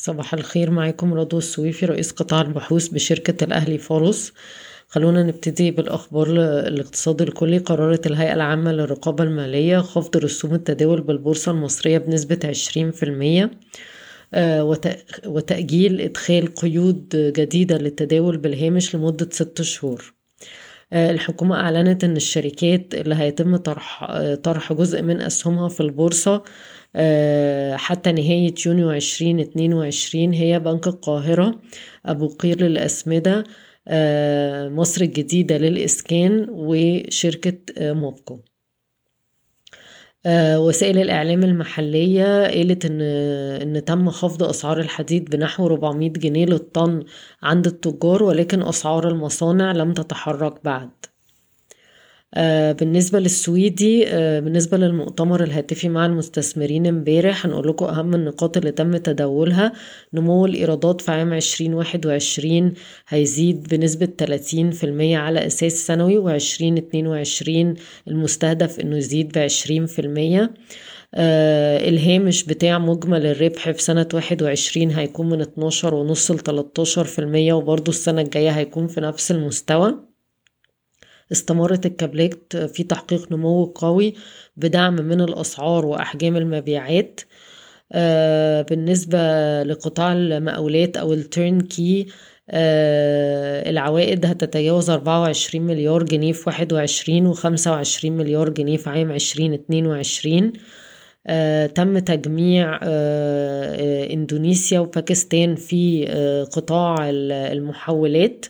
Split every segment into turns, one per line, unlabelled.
صباح الخير معاكم رضوى السويفي رئيس قطاع البحوث بشركة الأهلي فولوس. خلونا نبتدي بالأخبار الاقتصاد الكلي. قررت الهيئة العامة للرقابة المالية خفض رسوم التداول بالبورصة المصرية بنسبة عشرين في المية وتأجيل إدخال قيود جديدة للتداول بالهامش لمدة ست شهور. آه، الحكومة أعلنت أن الشركات اللي هيتم طرح, طرح جزء من أسهمها في البورصة آه، حتى نهاية يونيو عشرين اتنين وعشرين هي بنك القاهرة أبو قير للأسمدة آه، مصر الجديدة للإسكان وشركة موبكو. آه، وسائل الإعلام المحلية قالت إن إن تم خفض أسعار الحديد بنحو 400 جنيه للطن عند التجار ولكن أسعار المصانع لم تتحرك بعد. آه، بالنسبة للسويدي آه، بالنسبة للمؤتمر الهاتفي مع المستثمرين امبارح هنقول لكم أهم النقاط اللي تم تداولها. نمو الإيرادات في عام عشرين واحد وعشرين هيزيد بنسبة تلاتين في المية على أساس سنوي وعشرين اتنين وعشرين المستهدف إنه يزيد في المية. آه الهامش بتاع مجمل الربح في سنة واحد وعشرين هيكون من اتناشر ونص لتلاتاشر في المية وبرضه السنة الجاية هيكون في نفس المستوى. استمرت الكابلات في تحقيق نمو قوي بدعم من الأسعار وأحجام المبيعات. آه، بالنسبة لقطاع المقاولات أو ال turnkey آه، العوائد هتتجاوز 24 مليار جنيه في 21 و 25 مليار جنيه في عام 2022 آه، تم تجميع إندونيسيا وباكستان في قطاع المحولات.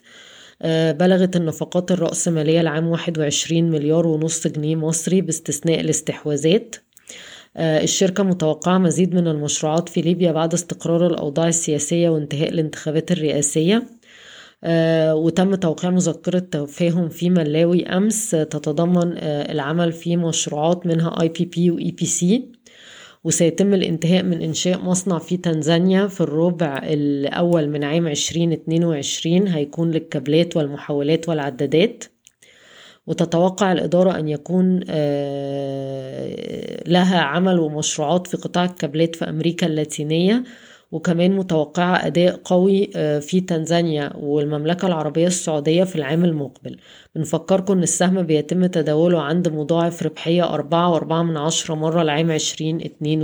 بلغت النفقات الرأسمالية العام 21 مليار ونص جنيه مصري باستثناء الاستحواذات. آه، الشركة متوقعة مزيد من المشروعات في ليبيا بعد استقرار الأوضاع السياسية وانتهاء الانتخابات الرئاسية. آه، وتم توقيع مذكرة تفاهم في ملاوي أمس تتضمن العمل في مشروعات منها IPP و EPC وسيتم الانتهاء من إنشاء مصنع في تنزانيا في الربع الأول من عام 2022 هيكون للكابلات والمحولات والعدادات. وتتوقع الإدارة أن يكون آه، لها عمل ومشروعات في قطاع الكابلات في أمريكا اللاتينية. وكمان متوقعة أداء قوي آه، في تنزانيا والمملكة العربية السعودية في العام المقبل. بنفكركم أن السهم بيتم تداوله عند مضاعف ربحية أربعة وأربعة من عشرة مرة لعام عشرين اتنين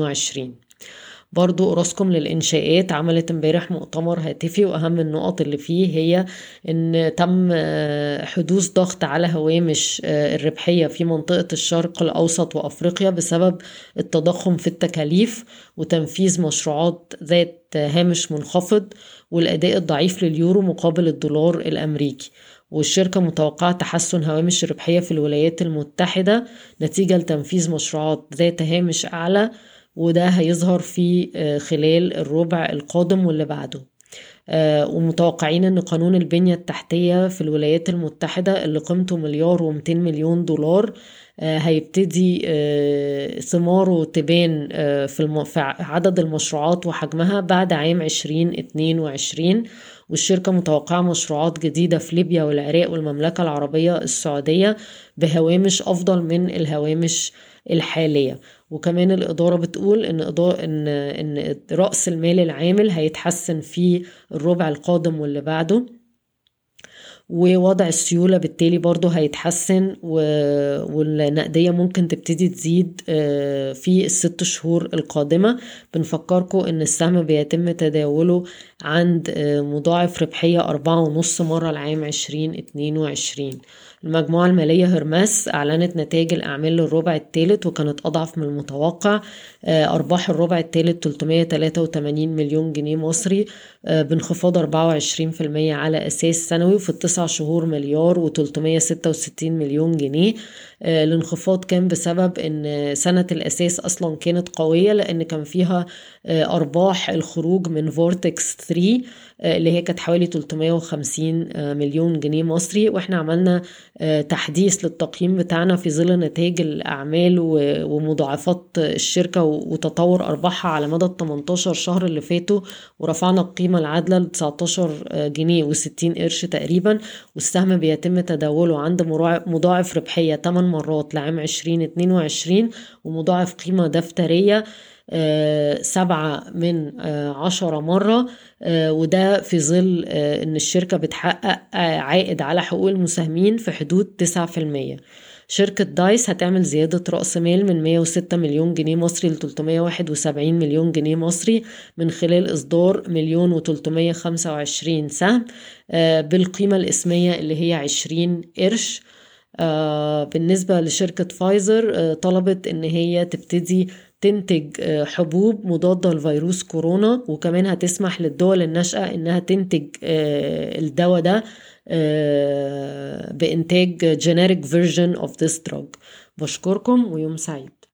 برضو أوراسكوم للإنشاءات عملت امبارح مؤتمر هاتفي وأهم النقط اللي فيه هي إن تم آه، حدوث ضغط على هوامش آه، الربحية في منطقة الشرق الأوسط وأفريقيا بسبب التضخم في التكاليف وتنفيذ مشروعات ذات هامش منخفض والأداء الضعيف لليورو مقابل الدولار الأمريكي. والشركة متوقعة تحسن هوامش الربحية في الولايات المتحدة نتيجة لتنفيذ مشروعات ذات هامش أعلى وده هيظهر في آه، خلال الربع القادم واللي بعده. آه، ومتوقعين إن قانون البنية التحتية في الولايات المتحدة اللي قيمته مليار ومتين مليون دولار آه، هيبتدي ثماره تبان في عدد المشروعات وحجمها بعد عام عشرين اتنين وعشرين. والشركة متوقعة مشروعات جديدة في ليبيا والعراق والمملكة العربية السعودية بهوامش أفضل من الهوامش الحالية. وكمان الإدارة بتقول إن إن إن رأس المال العامل هيتحسن في الربع القادم واللي بعده. ووضع السيولة بالتالي برضه هيتحسن والنقدية ممكن تبتدي تزيد آه، في الست شهور القادمة. بنفكركم إن السهم بيتم تداوله عند آه، مضاعف ربحية أربعة ونص مرة العام عشرين اتنين وعشرين. المجموعة المالية هرمس أعلنت نتائج الأعمال للربع الثالث وكانت أضعف من المتوقع. آه، أرباح الربع الثالث 383 مليون جنيه مصري. آه، بانخفاض 24% على أساس سنوي وفي التسع شهور مليار و366 مليون جنيه. الانخفاض كان بسبب إن سنة الأساس أصلا كانت قوية لأن كان فيها أرباح الخروج من فورتكس 3 آه، اللي هي كانت حوالي 350 مليون جنيه مصري. وإحنا عملنا تحديث للتقييم بتاعنا في ظل نتائج الأعمال ومضاعفات الشركة وتطور أرباحها على مدى ال 18 شهر اللي فاتوا. ورفعنا القيمة العادلة ل 19 جنيه و60 قرش تقريبا. والسهم بيتم تداوله عند مضاعف ربحية 8 مرات لعام 2022 ومضاعف قيمة دفترية. سبعة من عشرة مرة وده في ظل إن الشركة بتحقق عائد على حقوق المساهمين في حدود تسعة في المية. شركة دايس هتعمل زيادة رأس مال من 106 مليون جنيه مصري ل 371 مليون جنيه مصري من خلال إصدار مليون و325 سهم بالقيمة الإسمية اللي هي 20 قرش. بالنسبة لشركة فايزر طلبت إن هي تبتدي تنتج حبوب مضادة لفيروس كورونا وكمان هتسمح للدول الناشئة إنها تنتج الدواء ده بإنتاج generic version of this drug. بشكركم ويوم سعيد.